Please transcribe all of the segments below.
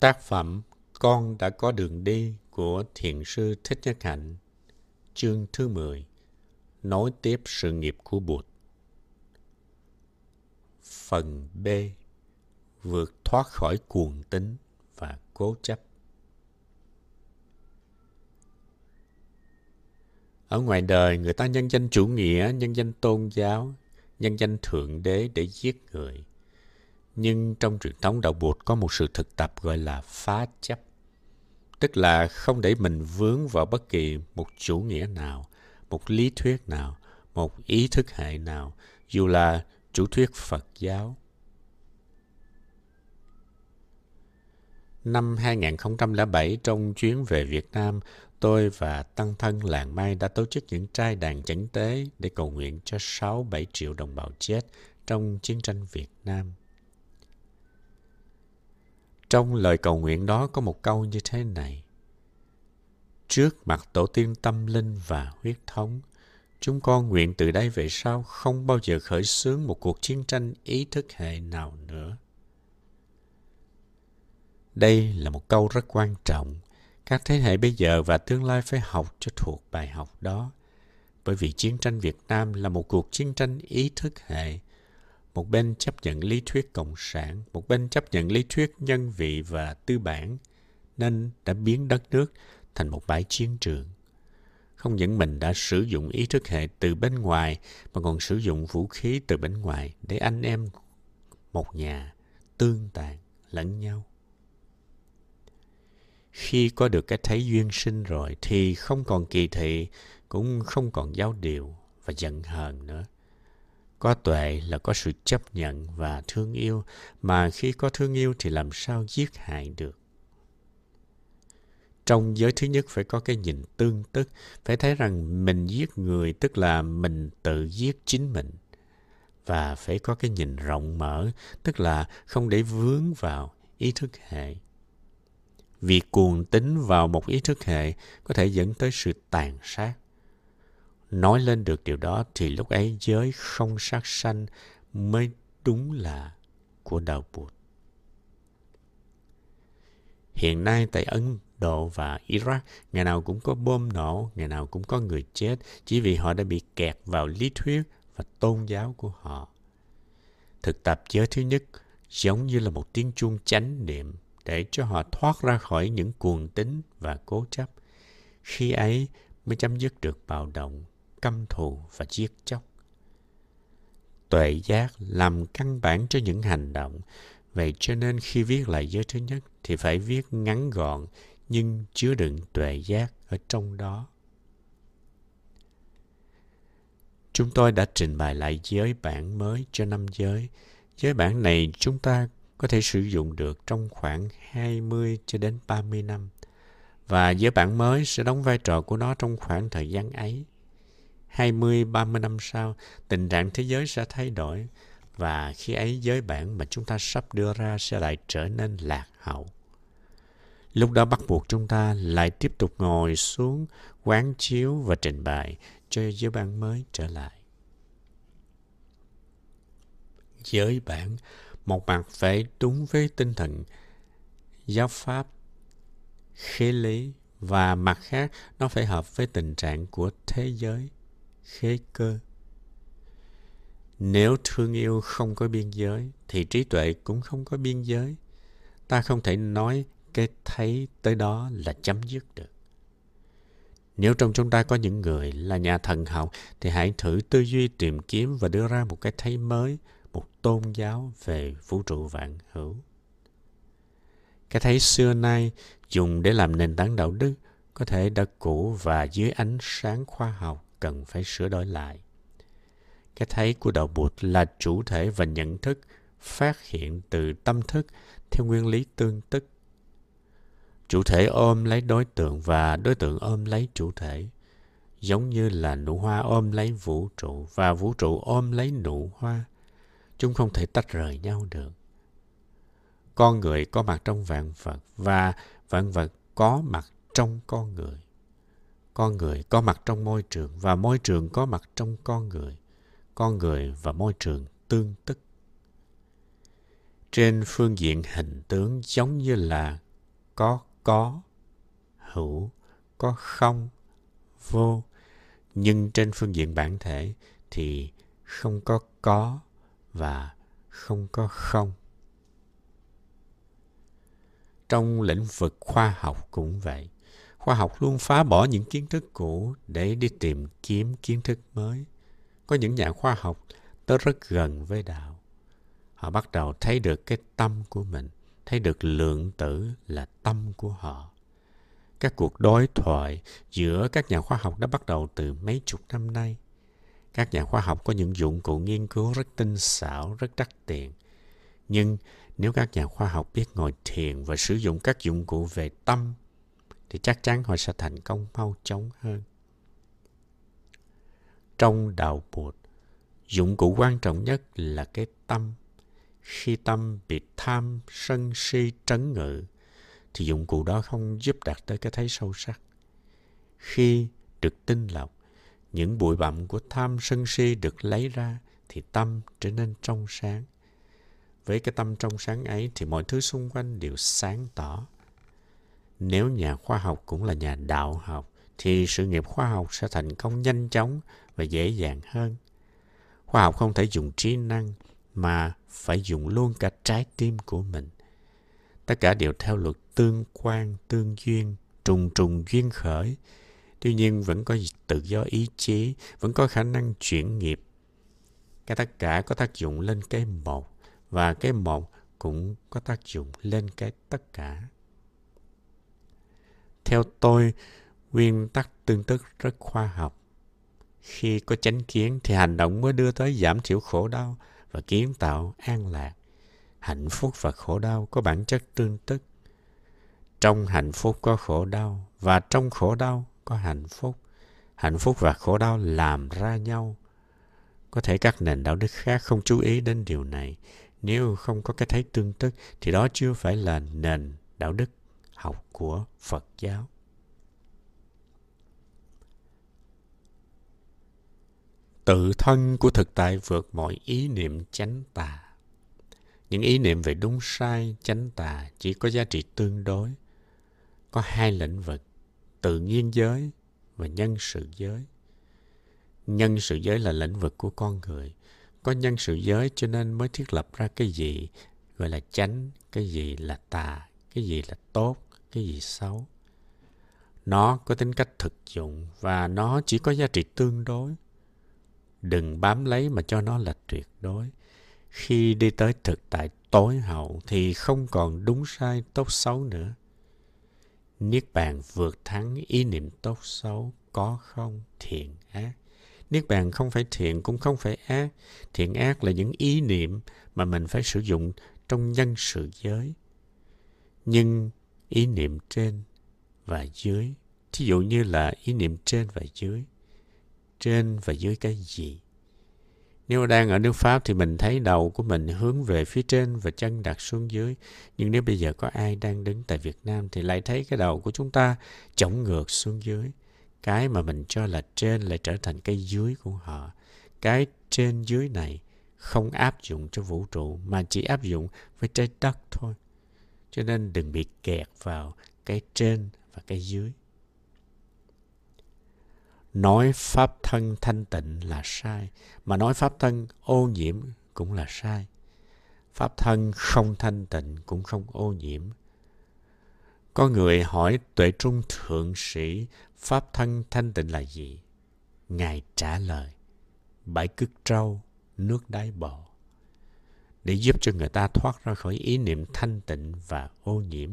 Tác phẩm Con đã có đường đi của Thiền sư Thích Nhất Hạnh Chương thứ 10 Nối tiếp sự nghiệp của Bụt Phần B Vượt thoát khỏi cuồng tính và cố chấp Ở ngoài đời, người ta nhân danh chủ nghĩa, nhân danh tôn giáo, nhân danh thượng đế để giết người. Nhưng trong truyền thống đạo Bụt có một sự thực tập gọi là phá chấp. Tức là không để mình vướng vào bất kỳ một chủ nghĩa nào, một lý thuyết nào, một ý thức hệ nào, dù là chủ thuyết Phật giáo. Năm 2007 trong chuyến về Việt Nam, tôi và tăng thân làng Mai đã tổ chức những trai đàn chánh tế để cầu nguyện cho 6-7 triệu đồng bào chết trong chiến tranh Việt Nam. Trong lời cầu nguyện đó có một câu như thế này. Trước mặt tổ tiên tâm linh và huyết thống, chúng con nguyện từ đây về sau không bao giờ khởi xướng một cuộc chiến tranh ý thức hệ nào nữa. Đây là một câu rất quan trọng. Các thế hệ bây giờ và tương lai phải học cho thuộc bài học đó. Bởi vì chiến tranh Việt Nam là một cuộc chiến tranh ý thức hệ một bên chấp nhận lý thuyết cộng sản, một bên chấp nhận lý thuyết nhân vị và tư bản, nên đã biến đất nước thành một bãi chiến trường. Không những mình đã sử dụng ý thức hệ từ bên ngoài, mà còn sử dụng vũ khí từ bên ngoài để anh em một nhà tương tàn lẫn nhau. Khi có được cái thấy duyên sinh rồi thì không còn kỳ thị, cũng không còn giáo điều và giận hờn nữa có tuệ là có sự chấp nhận và thương yêu, mà khi có thương yêu thì làm sao giết hại được. Trong giới thứ nhất phải có cái nhìn tương tức, phải thấy rằng mình giết người tức là mình tự giết chính mình. Và phải có cái nhìn rộng mở, tức là không để vướng vào ý thức hệ. Vì cuồng tính vào một ý thức hệ có thể dẫn tới sự tàn sát nói lên được điều đó thì lúc ấy giới không sát sanh mới đúng là của đạo Bụt. Hiện nay tại Ấn Độ và Iraq, ngày nào cũng có bom nổ, ngày nào cũng có người chết chỉ vì họ đã bị kẹt vào lý thuyết và tôn giáo của họ. Thực tập giới thứ nhất giống như là một tiếng chuông chánh niệm để cho họ thoát ra khỏi những cuồng tính và cố chấp. Khi ấy mới chấm dứt được bạo động căm thù và giết chóc. Tuệ giác làm căn bản cho những hành động. Vậy cho nên khi viết lại giới thứ nhất thì phải viết ngắn gọn nhưng chứa đựng tuệ giác ở trong đó. Chúng tôi đã trình bày lại giới bản mới cho năm giới. Giới bản này chúng ta có thể sử dụng được trong khoảng 20 cho đến 30 năm. Và giới bản mới sẽ đóng vai trò của nó trong khoảng thời gian ấy. 20, 30 năm sau, tình trạng thế giới sẽ thay đổi và khi ấy giới bản mà chúng ta sắp đưa ra sẽ lại trở nên lạc hậu. Lúc đó bắt buộc chúng ta lại tiếp tục ngồi xuống, quán chiếu và trình bày cho giới bản mới trở lại. Giới bản một mặt phải đúng với tinh thần giáo pháp khế lý và mặt khác nó phải hợp với tình trạng của thế giới khế cơ. Nếu thương yêu không có biên giới, thì trí tuệ cũng không có biên giới. Ta không thể nói cái thấy tới đó là chấm dứt được. Nếu trong chúng ta có những người là nhà thần học, thì hãy thử tư duy tìm kiếm và đưa ra một cái thấy mới, một tôn giáo về vũ trụ vạn hữu. Cái thấy xưa nay dùng để làm nền tảng đạo đức có thể đã cũ và dưới ánh sáng khoa học cần phải sửa đổi lại. Cái thấy của đạo Bụt là chủ thể và nhận thức phát hiện từ tâm thức theo nguyên lý tương tức. Chủ thể ôm lấy đối tượng và đối tượng ôm lấy chủ thể, giống như là nụ hoa ôm lấy vũ trụ và vũ trụ ôm lấy nụ hoa. Chúng không thể tách rời nhau được. Con người có mặt trong vạn vật và vạn vật có mặt trong con người con người có mặt trong môi trường và môi trường có mặt trong con người con người và môi trường tương tức trên phương diện hình tướng giống như là có có, hữu, có không, vô. Nhưng trên phương diện bản thể thì không có có và không có không. Trong lĩnh vực khoa học cũng vậy. Khoa học luôn phá bỏ những kiến thức cũ để đi tìm kiếm kiến thức mới. Có những nhà khoa học tới rất gần với đạo. Họ bắt đầu thấy được cái tâm của mình, thấy được lượng tử là tâm của họ. Các cuộc đối thoại giữa các nhà khoa học đã bắt đầu từ mấy chục năm nay. Các nhà khoa học có những dụng cụ nghiên cứu rất tinh xảo, rất đắt tiền. Nhưng nếu các nhà khoa học biết ngồi thiền và sử dụng các dụng cụ về tâm thì chắc chắn họ sẽ thành công mau chóng hơn. Trong đạo Phật, dụng cụ quan trọng nhất là cái tâm. Khi tâm bị tham, sân si trấn ngự, thì dụng cụ đó không giúp đạt tới cái thấy sâu sắc. Khi được tinh lọc, những bụi bặm của tham sân si được lấy ra, thì tâm trở nên trong sáng. Với cái tâm trong sáng ấy thì mọi thứ xung quanh đều sáng tỏ. Nếu nhà khoa học cũng là nhà đạo học, thì sự nghiệp khoa học sẽ thành công nhanh chóng và dễ dàng hơn. Khoa học không thể dùng trí năng, mà phải dùng luôn cả trái tim của mình. Tất cả đều theo luật tương quan, tương duyên, trùng trùng duyên khởi. Tuy nhiên vẫn có tự do ý chí, vẫn có khả năng chuyển nghiệp. Cái tất cả có tác dụng lên cái một, và cái một cũng có tác dụng lên cái tất cả. Theo tôi, nguyên tắc tương tức rất khoa học. Khi có chánh kiến thì hành động mới đưa tới giảm thiểu khổ đau và kiến tạo an lạc. Hạnh phúc và khổ đau có bản chất tương tức. Trong hạnh phúc có khổ đau và trong khổ đau có hạnh phúc. Hạnh phúc và khổ đau làm ra nhau. Có thể các nền đạo đức khác không chú ý đến điều này. Nếu không có cái thấy tương tức thì đó chưa phải là nền đạo đức học của Phật giáo. Tự thân của thực tại vượt mọi ý niệm chánh tà. Những ý niệm về đúng sai, chánh tà chỉ có giá trị tương đối. Có hai lĩnh vực, tự nhiên giới và nhân sự giới. Nhân sự giới là lĩnh vực của con người. Có nhân sự giới cho nên mới thiết lập ra cái gì gọi là chánh, cái gì là tà, cái gì là tốt, cái gì xấu. Nó có tính cách thực dụng và nó chỉ có giá trị tương đối. Đừng bám lấy mà cho nó là tuyệt đối. Khi đi tới thực tại tối hậu thì không còn đúng sai tốt xấu nữa. Niết bàn vượt thắng ý niệm tốt xấu, có không, thiện ác. Niết bàn không phải thiện cũng không phải ác. Thiện ác là những ý niệm mà mình phải sử dụng trong nhân sự giới. Nhưng ý niệm trên và dưới, thí dụ như là ý niệm trên và dưới, trên và dưới cái gì? Nếu đang ở nước Pháp thì mình thấy đầu của mình hướng về phía trên và chân đặt xuống dưới. Nhưng nếu bây giờ có ai đang đứng tại Việt Nam thì lại thấy cái đầu của chúng ta chống ngược xuống dưới. Cái mà mình cho là trên lại trở thành cái dưới của họ. Cái trên dưới này không áp dụng cho vũ trụ mà chỉ áp dụng với trái đất thôi. Cho nên đừng bị kẹt vào cái trên và cái dưới. Nói pháp thân thanh tịnh là sai, mà nói pháp thân ô nhiễm cũng là sai. Pháp thân không thanh tịnh cũng không ô nhiễm. Có người hỏi tuệ trung thượng sĩ pháp thân thanh tịnh là gì? Ngài trả lời, bãi cứt trâu, nước đáy bọt để giúp cho người ta thoát ra khỏi ý niệm thanh tịnh và ô nhiễm.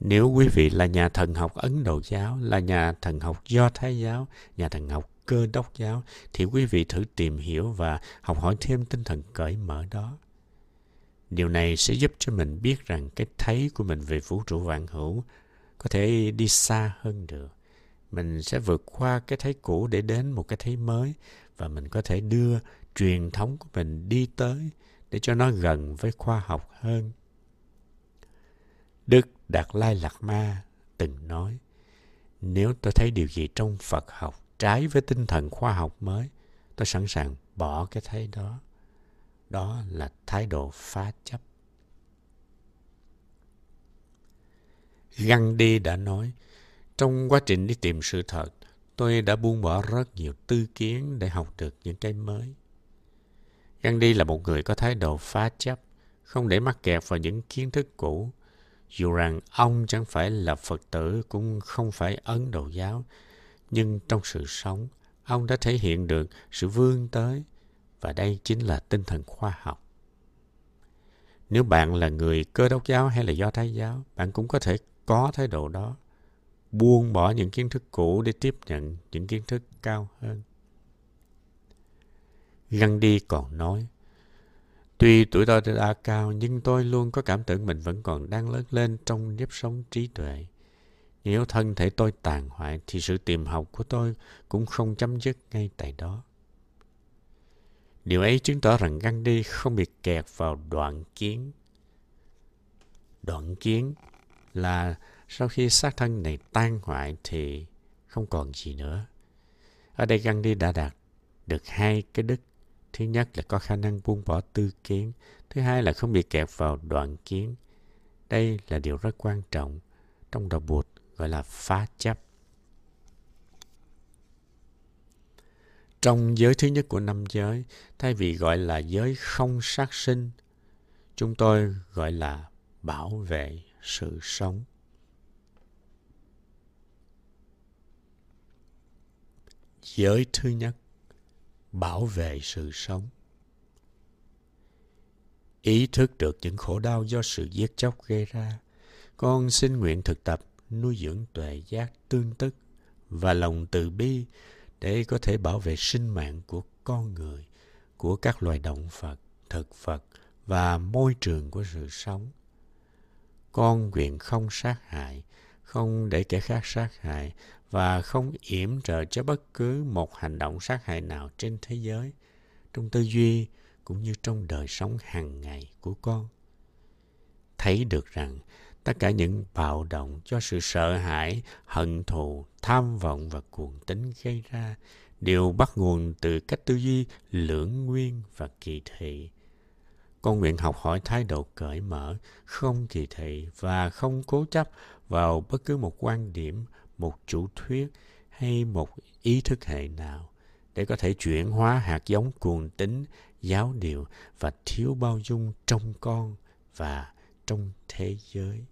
Nếu quý vị là nhà thần học Ấn Độ giáo, là nhà thần học Do Thái giáo, nhà thần học cơ đốc giáo, thì quý vị thử tìm hiểu và học hỏi thêm tinh thần cởi mở đó. Điều này sẽ giúp cho mình biết rằng cái thấy của mình về vũ trụ vạn hữu có thể đi xa hơn được. Mình sẽ vượt qua cái thấy cũ để đến một cái thấy mới và mình có thể đưa truyền thống của mình đi tới để cho nó gần với khoa học hơn. Đức Đạt Lai Lạt Ma từng nói, nếu tôi thấy điều gì trong Phật học trái với tinh thần khoa học mới, tôi sẵn sàng bỏ cái thấy đó. Đó là thái độ phá chấp. Gandhi đã nói, trong quá trình đi tìm sự thật, tôi đã buông bỏ rất nhiều tư kiến để học được những cái mới. Gandhi là một người có thái độ phá chấp, không để mắc kẹt vào những kiến thức cũ. Dù rằng ông chẳng phải là Phật tử cũng không phải Ấn Độ giáo, nhưng trong sự sống, ông đã thể hiện được sự vươn tới và đây chính là tinh thần khoa học. Nếu bạn là người cơ đốc giáo hay là do thái giáo, bạn cũng có thể có thái độ đó. Buông bỏ những kiến thức cũ để tiếp nhận những kiến thức cao hơn. Gandhi còn nói, Tuy tuổi tôi đã cao, nhưng tôi luôn có cảm tưởng mình vẫn còn đang lớn lên trong nếp sống trí tuệ. Nếu thân thể tôi tàn hoại, thì sự tìm học của tôi cũng không chấm dứt ngay tại đó. Điều ấy chứng tỏ rằng Gandhi không bị kẹt vào đoạn kiến. Đoạn kiến là sau khi xác thân này tan hoại thì không còn gì nữa. Ở đây Gandhi đã đạt được hai cái đức. Thứ nhất là có khả năng buông bỏ tư kiến. Thứ hai là không bị kẹt vào đoạn kiến. Đây là điều rất quan trọng trong đạo Bụt gọi là phá chấp. Trong giới thứ nhất của năm giới, thay vì gọi là giới không sát sinh, chúng tôi gọi là bảo vệ sự sống. Giới thứ nhất, bảo vệ sự sống. Ý thức được những khổ đau do sự giết chóc gây ra, con xin nguyện thực tập nuôi dưỡng tuệ giác tương tức và lòng từ bi để có thể bảo vệ sinh mạng của con người, của các loài động vật, thực vật và môi trường của sự sống. Con nguyện không sát hại, không để kẻ khác sát hại và không yểm trợ cho bất cứ một hành động sát hại nào trên thế giới, trong tư duy cũng như trong đời sống hàng ngày của con. Thấy được rằng tất cả những bạo động do sự sợ hãi, hận thù, tham vọng và cuồng tính gây ra đều bắt nguồn từ cách tư duy lưỡng nguyên và kỳ thị. Con nguyện học hỏi thái độ cởi mở, không kỳ thị và không cố chấp vào bất cứ một quan điểm, một chủ thuyết hay một ý thức hệ nào để có thể chuyển hóa hạt giống cuồng tính, giáo điều và thiếu bao dung trong con và trong thế giới.